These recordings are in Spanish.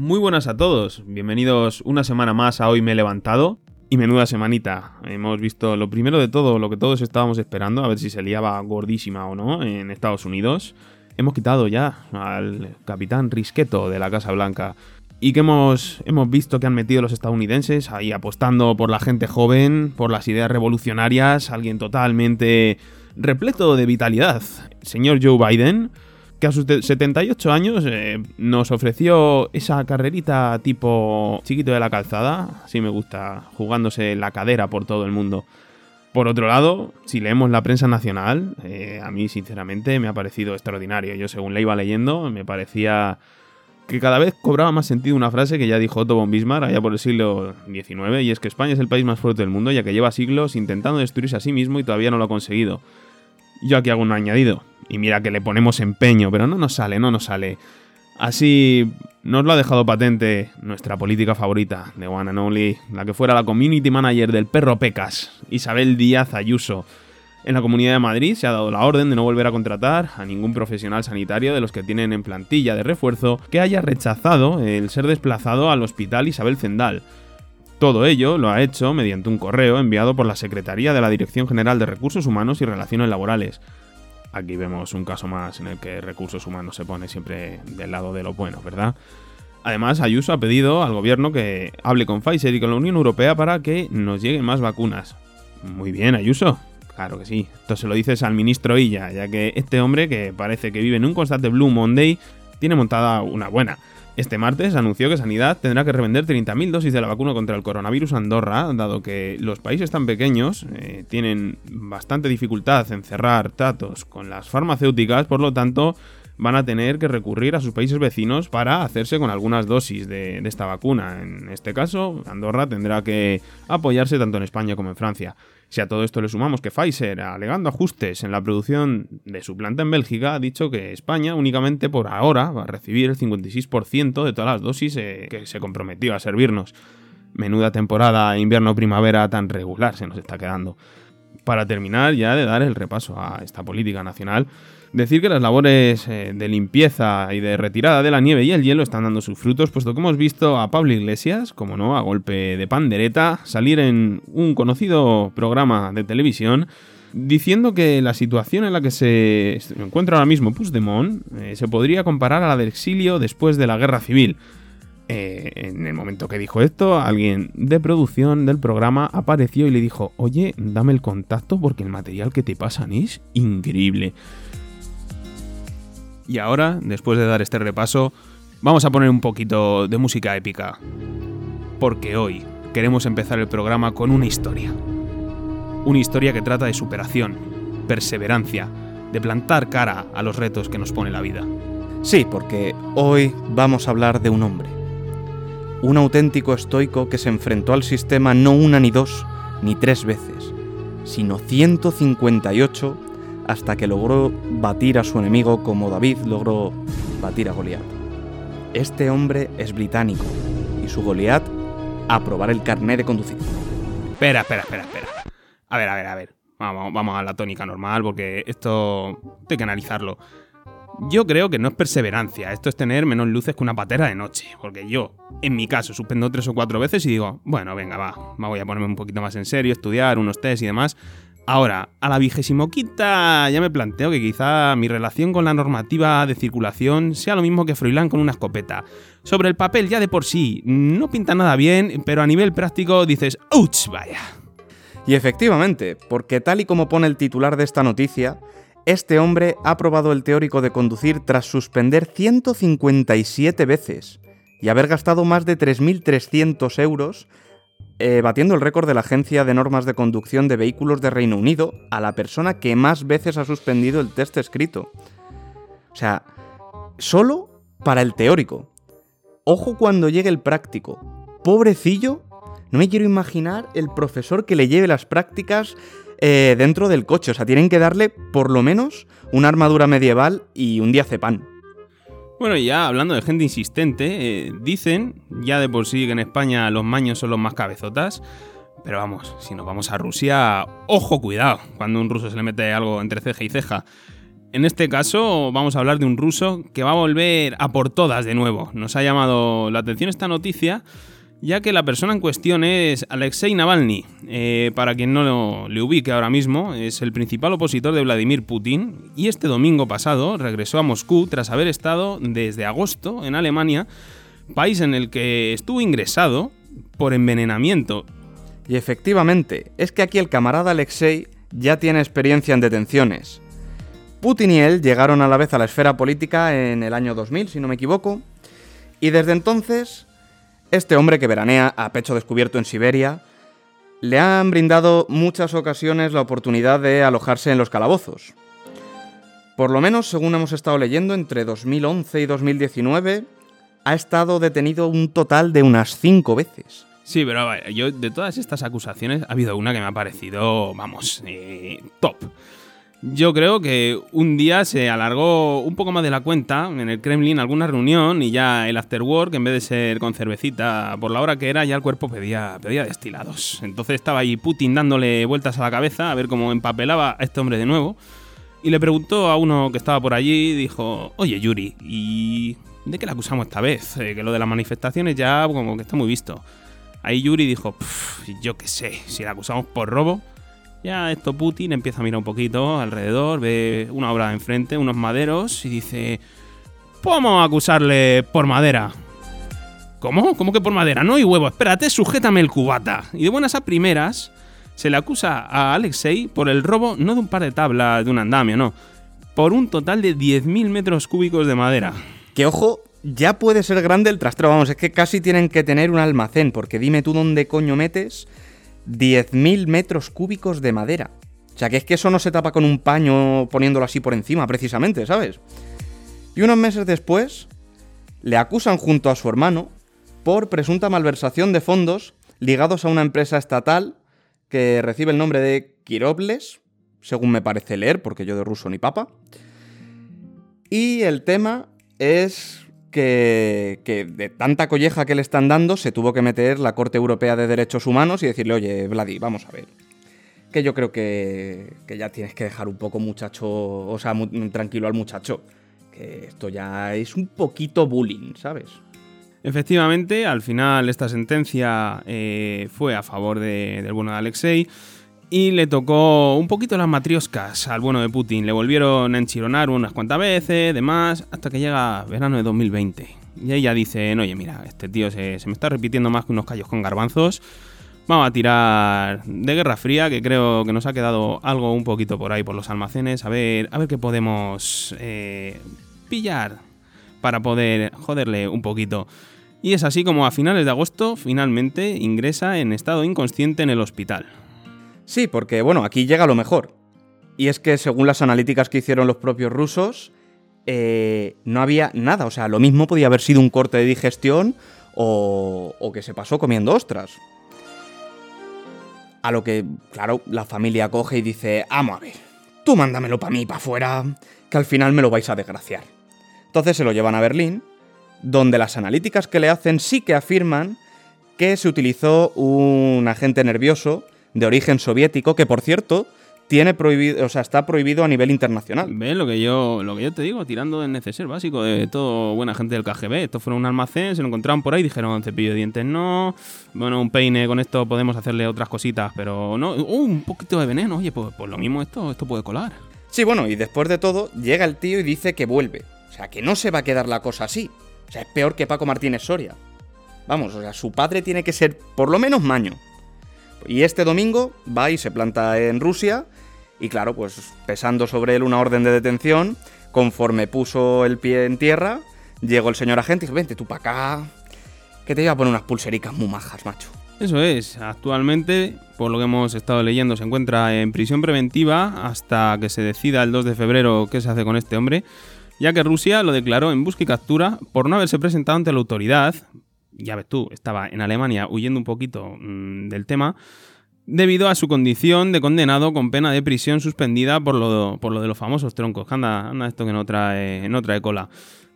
Muy buenas a todos, bienvenidos una semana más a Hoy Me He Levantado. Y menuda semanita. Hemos visto lo primero de todo, lo que todos estábamos esperando, a ver si se liaba gordísima o no en Estados Unidos. Hemos quitado ya al capitán Risqueto de la Casa Blanca. Y que hemos, hemos visto que han metido los estadounidenses ahí apostando por la gente joven, por las ideas revolucionarias, alguien totalmente repleto de vitalidad. señor Joe Biden, que a sus 78 años eh, nos ofreció esa carrerita tipo chiquito de la calzada, así me gusta, jugándose la cadera por todo el mundo. Por otro lado, si leemos la prensa nacional, eh, a mí sinceramente me ha parecido extraordinario. Yo según la iba leyendo, me parecía que cada vez cobraba más sentido una frase que ya dijo Otto von Bismarck allá por el siglo XIX, y es que España es el país más fuerte del mundo, ya que lleva siglos intentando destruirse a sí mismo y todavía no lo ha conseguido. Yo aquí hago un añadido. Y mira que le ponemos empeño, pero no nos sale, no nos sale. Así nos lo ha dejado patente nuestra política favorita, de One and Only, la que fuera la community manager del perro Pecas, Isabel Díaz Ayuso. En la Comunidad de Madrid se ha dado la orden de no volver a contratar a ningún profesional sanitario de los que tienen en plantilla de refuerzo que haya rechazado el ser desplazado al Hospital Isabel Zendal. Todo ello lo ha hecho mediante un correo enviado por la Secretaría de la Dirección General de Recursos Humanos y Relaciones Laborales. Aquí vemos un caso más en el que recursos humanos se pone siempre del lado de lo bueno, ¿verdad? Además, Ayuso ha pedido al gobierno que hable con Pfizer y con la Unión Europea para que nos lleguen más vacunas. Muy bien, Ayuso. Claro que sí. Esto se lo dices al ministro Illa, ya que este hombre, que parece que vive en un constante Blue Monday, tiene montada una buena. Este martes anunció que Sanidad tendrá que revender 30.000 dosis de la vacuna contra el coronavirus a Andorra, dado que los países tan pequeños eh, tienen bastante dificultad en cerrar tratos con las farmacéuticas, por lo tanto van a tener que recurrir a sus países vecinos para hacerse con algunas dosis de, de esta vacuna. En este caso, Andorra tendrá que apoyarse tanto en España como en Francia. Si a todo esto le sumamos que Pfizer, alegando ajustes en la producción de su planta en Bélgica, ha dicho que España únicamente por ahora va a recibir el 56% de todas las dosis eh, que se comprometió a servirnos. Menuda temporada invierno-primavera tan regular se nos está quedando. Para terminar ya de dar el repaso a esta política nacional, Decir que las labores eh, de limpieza y de retirada de la nieve y el hielo están dando sus frutos, puesto que hemos visto a Pablo Iglesias, como no, a golpe de pandereta, salir en un conocido programa de televisión diciendo que la situación en la que se encuentra ahora mismo Puigdemont eh, se podría comparar a la del exilio después de la guerra civil. Eh, en el momento que dijo esto, alguien de producción del programa apareció y le dijo, oye, dame el contacto porque el material que te pasan es increíble. Y ahora, después de dar este repaso, vamos a poner un poquito de música épica. Porque hoy queremos empezar el programa con una historia. Una historia que trata de superación, perseverancia, de plantar cara a los retos que nos pone la vida. Sí, porque hoy vamos a hablar de un hombre. Un auténtico estoico que se enfrentó al sistema no una ni dos, ni tres veces, sino 158 hasta que logró batir a su enemigo como David logró batir a Goliat. Este hombre es británico y su Goliat aprobar el carnet de conducir. Espera, espera, espera, espera. A ver, a ver, a ver. Vamos, vamos a la tónica normal porque esto hay que analizarlo. Yo creo que no es perseverancia, esto es tener menos luces que una patera de noche. Porque yo, en mi caso, suspendo tres o cuatro veces y digo, bueno, venga, va, me voy a ponerme un poquito más en serio, estudiar unos test y demás. Ahora, a la vigésimo quinta ya me planteo que quizá mi relación con la normativa de circulación sea lo mismo que Froilán con una escopeta. Sobre el papel ya de por sí no pinta nada bien, pero a nivel práctico dices, ¡ouch! Vaya. Y efectivamente, porque tal y como pone el titular de esta noticia, este hombre ha probado el teórico de conducir tras suspender 157 veces y haber gastado más de 3.300 euros eh, batiendo el récord de la Agencia de Normas de Conducción de Vehículos de Reino Unido a la persona que más veces ha suspendido el test escrito. O sea, solo para el teórico. Ojo cuando llegue el práctico. Pobrecillo, no me quiero imaginar el profesor que le lleve las prácticas eh, dentro del coche. O sea, tienen que darle por lo menos una armadura medieval y un diazepam. Bueno, ya hablando de gente insistente, eh, dicen ya de por sí que en España los maños son los más cabezotas. Pero vamos, si nos vamos a Rusia, ojo, cuidado, cuando un ruso se le mete algo entre ceja y ceja. En este caso vamos a hablar de un ruso que va a volver a por todas de nuevo. Nos ha llamado la atención esta noticia ya que la persona en cuestión es Alexei Navalny. Eh, para quien no le ubique ahora mismo, es el principal opositor de Vladimir Putin y este domingo pasado regresó a Moscú tras haber estado desde agosto en Alemania, país en el que estuvo ingresado por envenenamiento. Y efectivamente, es que aquí el camarada Alexei ya tiene experiencia en detenciones. Putin y él llegaron a la vez a la esfera política en el año 2000, si no me equivoco, y desde entonces este hombre que veranea a pecho descubierto en Siberia le han brindado muchas ocasiones la oportunidad de alojarse en los calabozos. Por lo menos, según hemos estado leyendo, entre 2011 y 2019 ha estado detenido un total de unas cinco veces. Sí, pero yo de todas estas acusaciones ha habido una que me ha parecido, vamos, eh, top. Yo creo que un día se alargó un poco más de la cuenta en el Kremlin alguna reunión y ya el afterwork, en vez de ser con cervecita por la hora que era, ya el cuerpo pedía, pedía destilados. Entonces estaba ahí Putin dándole vueltas a la cabeza a ver cómo empapelaba a este hombre de nuevo. Y le preguntó a uno que estaba por allí, dijo, oye Yuri, ¿y de qué le acusamos esta vez? Eh, que lo de las manifestaciones ya como que está muy visto. Ahí Yuri dijo, yo qué sé, si le acusamos por robo ya esto Putin empieza a mirar un poquito alrededor, ve una obra enfrente, unos maderos y dice, ¿cómo acusarle por madera? ¿Cómo? ¿Cómo que por madera? No hay huevo, espérate, sujétame el cubata. Y de buenas a primeras se le acusa a Alexei por el robo no de un par de tablas de un andamio, no, por un total de 10.000 metros cúbicos de madera. Que ojo, ya puede ser grande el trastero, vamos, es que casi tienen que tener un almacén, porque dime tú dónde coño metes 10.000 metros cúbicos de madera. O sea, que es que eso no se tapa con un paño poniéndolo así por encima, precisamente, ¿sabes? Y unos meses después, le acusan junto a su hermano por presunta malversación de fondos ligados a una empresa estatal que recibe el nombre de Kirobles, según me parece leer, porque yo de ruso ni papa. Y el tema es que, de tanta colleja que le están dando se tuvo que meter la Corte Europea de Derechos Humanos y decirle, oye, Vladi, vamos a ver. Que yo creo que, que ya tienes que dejar un poco muchacho, o sea, tranquilo al muchacho. Que esto ya es un poquito bullying, ¿sabes? Efectivamente, al final esta sentencia eh, fue a favor del bueno de Alexei y le tocó un poquito las matrioscas al bueno de Putin. Le volvieron a enchironar unas cuantas veces, demás, hasta que llega verano de 2020. Y ahí ya dicen, oye, mira, este tío se, me está repitiendo más que unos callos con garbanzos. Vamos a tirar de Guerra Fría, que creo que nos ha quedado algo un poquito por ahí por los almacenes. A ver, a ver qué podemos eh, pillar para poder joderle un poquito. Y es así como a finales de agosto finalmente ingresa en estado inconsciente en el hospital. Sí, porque bueno, aquí llega lo mejor. Y es que según las analíticas que hicieron los propios rusos, eh, no había nada. O sea, lo mismo podía haber sido un corte de digestión o, o que se pasó comiendo ostras. A lo que, claro, la familia coge y dice, vamos a ver, tú mándamelo para mí, para afuera, que al final me lo vais a desgraciar. Entonces se lo llevan a Berlín, donde las analíticas que le hacen sí que afirman que se utilizó un agente nervioso de origen soviético, que por cierto, tiene prohibido, o sea, está prohibido a nivel internacional. ¿Ves lo que yo, lo que yo te digo? Tirando del neceser básico de todo buena gente del KGB. Esto fue un almacén, se lo encontraron por ahí, dijeron cepillo de dientes no, bueno, un peine, con esto podemos hacerle otras cositas, pero no, uh, un poquito de veneno, oye, pues, pues lo mismo esto, esto puede colar. Sí, bueno, y después de todo, llega el tío y dice que vuelve. O sea, que no se va a quedar la cosa así. O sea, es peor que Paco Martínez Soria. Vamos, o sea, su padre tiene que ser por lo menos maño. Y este domingo va y se planta en Rusia y claro, pues pesando sobre él una orden de detención, conforme puso el pie en tierra, llegó el señor agente y dijo, vente tú para acá, que te iba a poner unas pulsericas muy majas, macho. Eso es, actualmente, por lo que hemos estado leyendo, se encuentra en prisión preventiva hasta que se decida el 2 de febrero qué se hace con este hombre, ya que Rusia lo declaró en busca y captura por no haberse presentado ante la autoridad, ya ves tú, estaba en Alemania huyendo un poquito mm, del tema, debido a su condición de condenado con pena de prisión suspendida por lo, por lo de los famosos troncos. Anda, anda esto que no trae, no trae cola.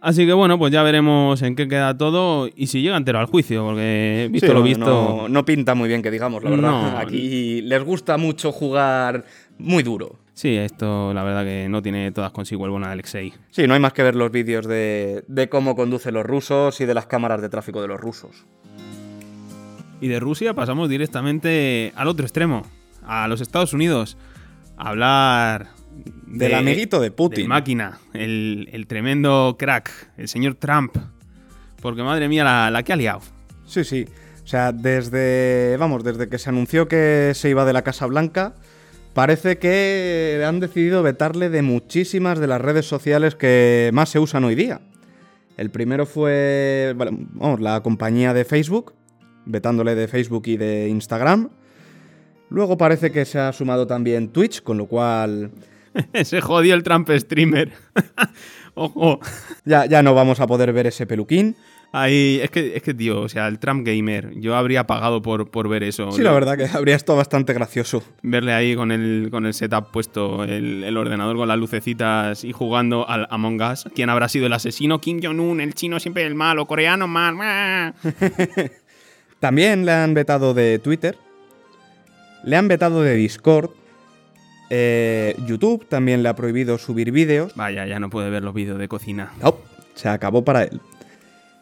Así que bueno, pues ya veremos en qué queda todo y si llega entero al juicio, porque visto lo visto. No, pinta muy bien que digamos, la verdad. Aquí les gusta mucho jugar muy duro. Sí, esto la verdad que no tiene todas consigo el bueno de Alexei. Sí, no hay más que ver los vídeos de, de cómo conducen los rusos y de las cámaras de tráfico de los rusos. Y de Rusia pasamos directamente al otro extremo, a los Estados Unidos, a hablar Del amiguito de Putin. del máquina, el, el tremendo crack, el señor Trump. Porque madre mía, la, la que ha liado. Sí, sí. O sea, desde, vamos, desde que se anunció que se iba de la Casa Blanca, parece que han decidido vetarle de muchísimas de las redes sociales que más se usan hoy día. El primero fue, bueno, vamos, la compañía de Facebook, vetándole de Facebook y de Instagram. Luego parece que se ha sumado también Twitch, con lo cual Se jodió el Trump streamer. Ojo. ya, ya no vamos a poder ver ese peluquín. Ahí, es que, es que, tío, o sea, el Trump gamer, yo habría pagado por, por ver eso. Sí, la verdad que habría estado bastante gracioso. Verle ahí con el, con el setup puesto, el, el ordenador con las lucecitas y jugando al Among Us. ¿Quién habrá sido el asesino? Kim Jong-un, el chino siempre el malo, coreano mal. También le han vetado de Twitter. Le han vetado de Discord. eh, YouTube también le ha prohibido subir vídeos. Vaya, ya no puede ver los vídeos de cocina. No, se acabó para él.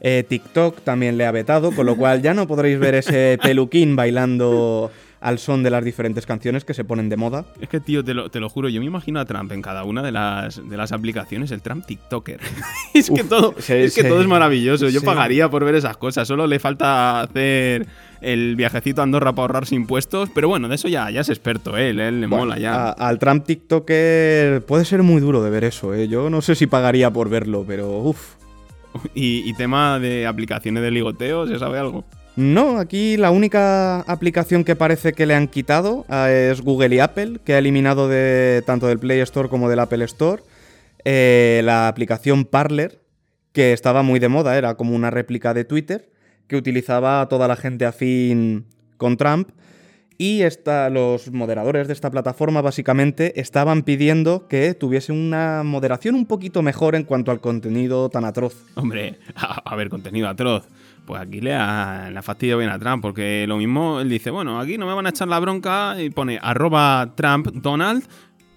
Eh, TikTok también le ha vetado, con lo cual ya no podréis ver ese peluquín bailando al son de las diferentes canciones que se ponen de moda. Es que, tío, te lo, te lo juro, yo me imagino a Trump en cada una de las, de las aplicaciones, el Trump TikToker. es que, todo, es que sí. todo es maravilloso. Yo pagaría por ver esas cosas. Solo le falta hacer el viajecito a Andorra para ahorrarse impuestos. Pero bueno, de eso ya, ya es experto, él, él le Bueno, mola ya. a- al Trump TikToker puede ser muy duro de ver eso, ¿eh? Yo no sé si pagaría por verlo, pero uff. Y, tema de aplicaciones de ligoteo, ¿se sabe algo? No, aquí la única aplicación que parece que le han quitado ah, es Google y Apple, que ha eliminado de tanto del Play Store como del Apple Store eh, la aplicación Parler, que estaba muy de moda, era como una réplica de Twitter, que utilizaba a toda la gente afín con Trump. Y esta- los moderadores de esta plataforma básicamente estaban pidiendo que tuviese una moderación un poquito mejor en cuanto al contenido tan atroz. Hombre, a, a ver, contenido atroz. Pues aquí le ha, le ha fastidiado bien a Trump, porque lo mismo él dice, bueno, aquí no me van a echar la bronca y pone arroba Trump Donald.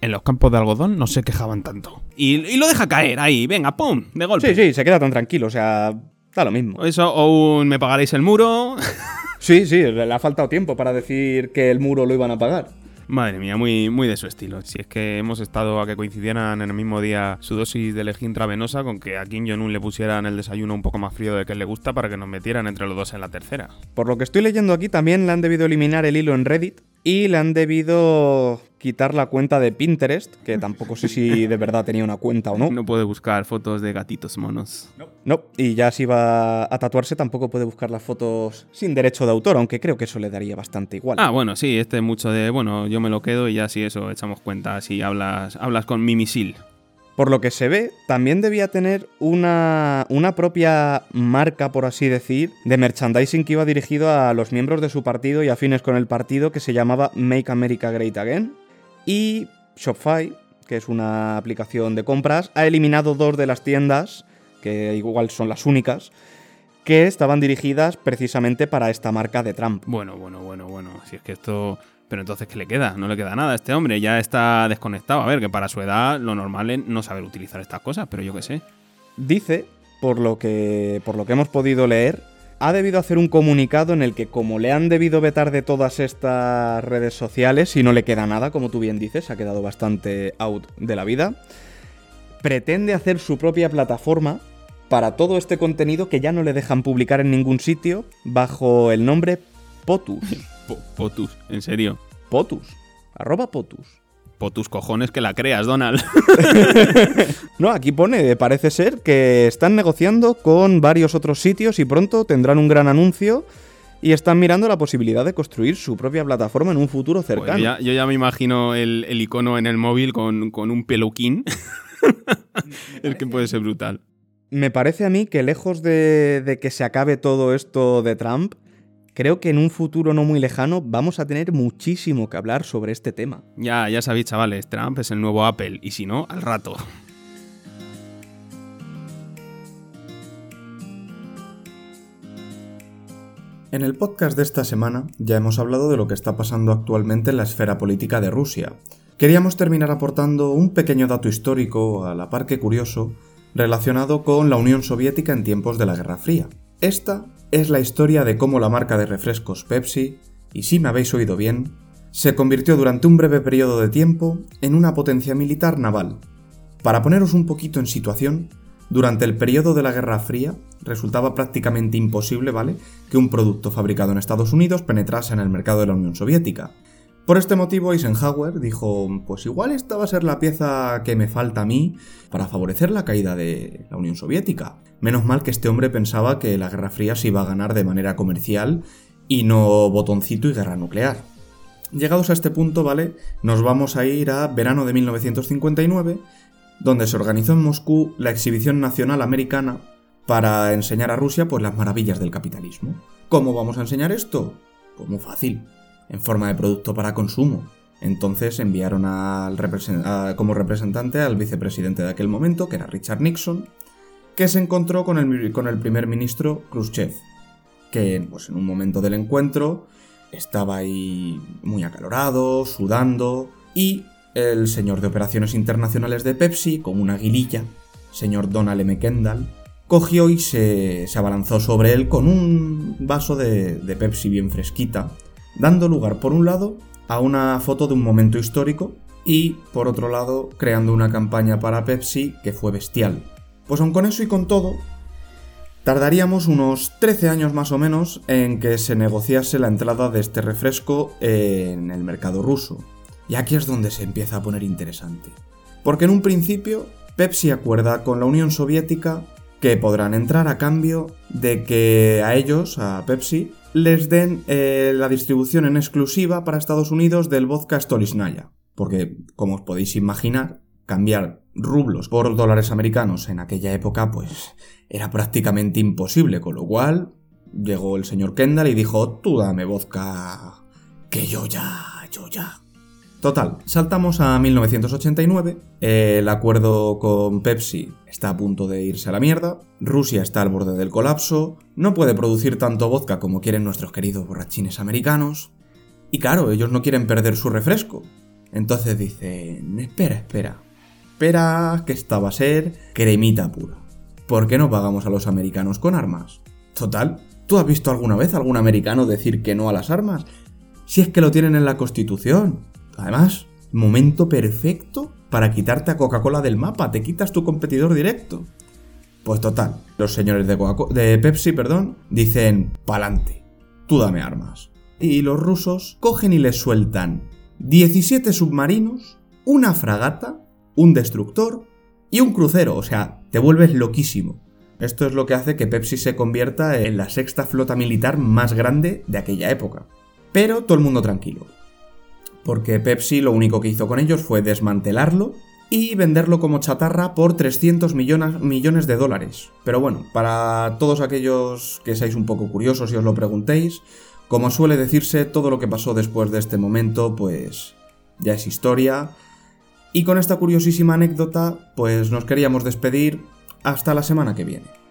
En los campos de algodón no se quejaban tanto. Y, y lo deja caer ahí, venga, pum, de golpe. Sí, sí, se queda tan tranquilo, o sea, da lo mismo. Eso, o un me pagaréis el muro. Sí, sí, le ha faltado tiempo para decir que el muro lo iban a pagar. Madre mía, muy, muy de su estilo. Si es que hemos estado a que coincidieran en el mismo día su dosis de lejía intravenosa con que a Kim Jong-un le pusieran el desayuno un poco más frío de que le gusta para que nos metieran entre los dos en la tercera. Por lo que estoy leyendo aquí, también le han debido eliminar el hilo en Reddit y le han debido quitar la cuenta de Pinterest, que tampoco sé si de verdad tenía una cuenta o no. No puede buscar fotos de gatitos monos. No, y ya si va a tatuarse tampoco puede buscar las fotos sin derecho de autor, aunque creo que eso le daría bastante igual. Ah, bueno, sí, este es mucho de, bueno, yo me lo quedo y ya si eso echamos cuenta si hablas, hablas con mi misil. Por lo que se ve, también debía tener una, una propia marca, por así decir, de merchandising que iba dirigido a los miembros de su partido y afines con el partido que se llamaba Make America Great Again. Y Shopify, que es una aplicación de compras, ha eliminado dos de las tiendas, que igual son las únicas, que estaban dirigidas precisamente para esta marca de Trump. Bueno, bueno, bueno, bueno, si es que esto... Pero entonces, ¿qué le queda? No le queda nada a este hombre, ya está desconectado. A ver, que para su edad lo normal es no saber utilizar estas cosas, pero yo qué sé. Dice, por lo que, por lo que hemos podido leer, ha debido hacer un comunicado en el que como le han debido vetar de todas estas redes sociales y no le queda nada, como tú bien dices, ha quedado bastante out de la vida, pretende hacer su propia plataforma para todo este contenido que ya no le dejan publicar en ningún sitio bajo el nombre Potus. Po- Potus, en serio. Potus. Arroba Potus. Potus cojones que la creas, Donald. No, aquí pone, parece ser que están negociando con varios otros sitios y pronto tendrán un gran anuncio y están mirando la posibilidad de construir su propia plataforma en un futuro Pues cercano. yo, ya, yo ya me imagino el, el icono en el móvil con, con un peluquín. es que puede ser brutal. Me parece a mí que lejos de, de que se acabe todo esto de Trump, creo que en un futuro no muy lejano vamos a tener muchísimo que hablar sobre este tema. Ya, ya sabéis, chavales, Trump es el nuevo Apple. Y si no, al rato. En el podcast de esta semana ya hemos hablado de lo que está pasando actualmente en la esfera política de Rusia. queríamos terminar aportando un pequeño dato histórico, a la par que curioso, relacionado con la Unión Soviética en tiempos de la Guerra Fría. Esta es la historia de cómo la marca de refrescos Pepsi, y si me habéis oído bien, se convirtió durante un breve periodo de tiempo en una potencia militar naval. Para poneros un poquito en situación, durante el periodo de la Guerra Fría resultaba prácticamente imposible, ¿vale?, que un producto fabricado en Estados Unidos penetrase en el mercado de la Unión Soviética. Por este motivo, Eisenhower dijo, pues igual esta va a ser la pieza que me falta a mí para favorecer la caída de la Unión Soviética. Menos mal que este hombre pensaba que la Guerra Fría se iba a ganar de manera comercial y no botoncito y guerra nuclear. Llegados a este punto, ¿vale? Nos vamos a ir a verano de 1959, donde se organizó en Moscú la exhibición nacional americana para enseñar a Rusia pues las maravillas del capitalismo. ¿Cómo vamos a enseñar esto? Pues muy fácil, en forma de producto para consumo. Entonces enviaron al como representante al vicepresidente de aquel momento, que era Richard Nixon, que se encontró con el, primer ministro Khrushchev, que pues, en un momento del encuentro estaba ahí muy acalorado, sudando, y el señor de operaciones internacionales de Pepsi, como una aguililla, señor Donald M. Kendall, cogió y se, abalanzó sobre él con un vaso de Pepsi bien fresquita, dando lugar, por un lado, a una foto de un momento histórico y, por otro lado, creando una campaña para Pepsi que fue bestial. Pues aun con eso y con todo, Tardaríamos unos 13 años más o menos en que se negociase la entrada de este refresco en el mercado ruso. Y aquí es donde se empieza a poner interesante. Porque en un principio Pepsi acuerda con la Unión Soviética que podrán entrar a cambio de que a ellos, a Pepsi, les den eh, la distribución en exclusiva para Estados Unidos del vodka Stolichnaya. Porque, como os podéis imaginar, cambiar rublos por dólares americanos en aquella época, pues era prácticamente imposible, con lo cual llegó el señor Kendall y dijo, tú dame vodka, que yo ya, yo ya. Total, saltamos a 1989, el acuerdo con Pepsi está a punto de irse a la mierda, Rusia está al borde del colapso, no puede producir tanto vodka como quieren nuestros queridos borrachines americanos, y claro, ellos no quieren perder su refresco. Entonces dicen, espera, espera, espera que esta va a ser cremita pura. ¿Por qué no pagamos a los americanos con armas? Total, ¿tú has visto alguna vez a algún americano decir que no a las armas? Si es que lo tienen en la Constitución. Además, momento perfecto para quitarte a Coca-Cola del mapa, te quitas tu competidor directo. Pues total, los señores de, Pepsi, perdón, dicen, pa'lante, tú dame armas. Y los rusos cogen y les sueltan 17 submarinos, una fragata un destructor y un crucero, o sea, te vuelves loquísimo. Esto es lo que hace que Pepsi se convierta en la sexta flota militar más grande de aquella época. Pero todo el mundo tranquilo. Porque Pepsi lo único que hizo con ellos fue desmantelarlo y venderlo como chatarra por 300 millones, de dólares. Pero bueno, para todos aquellos que seáis un poco curiosos y os lo preguntéis, como suele decirse, todo lo que pasó después de este momento, pues ya es historia y con esta curiosísima anécdota, pues nos queríamos despedir hasta la semana que viene.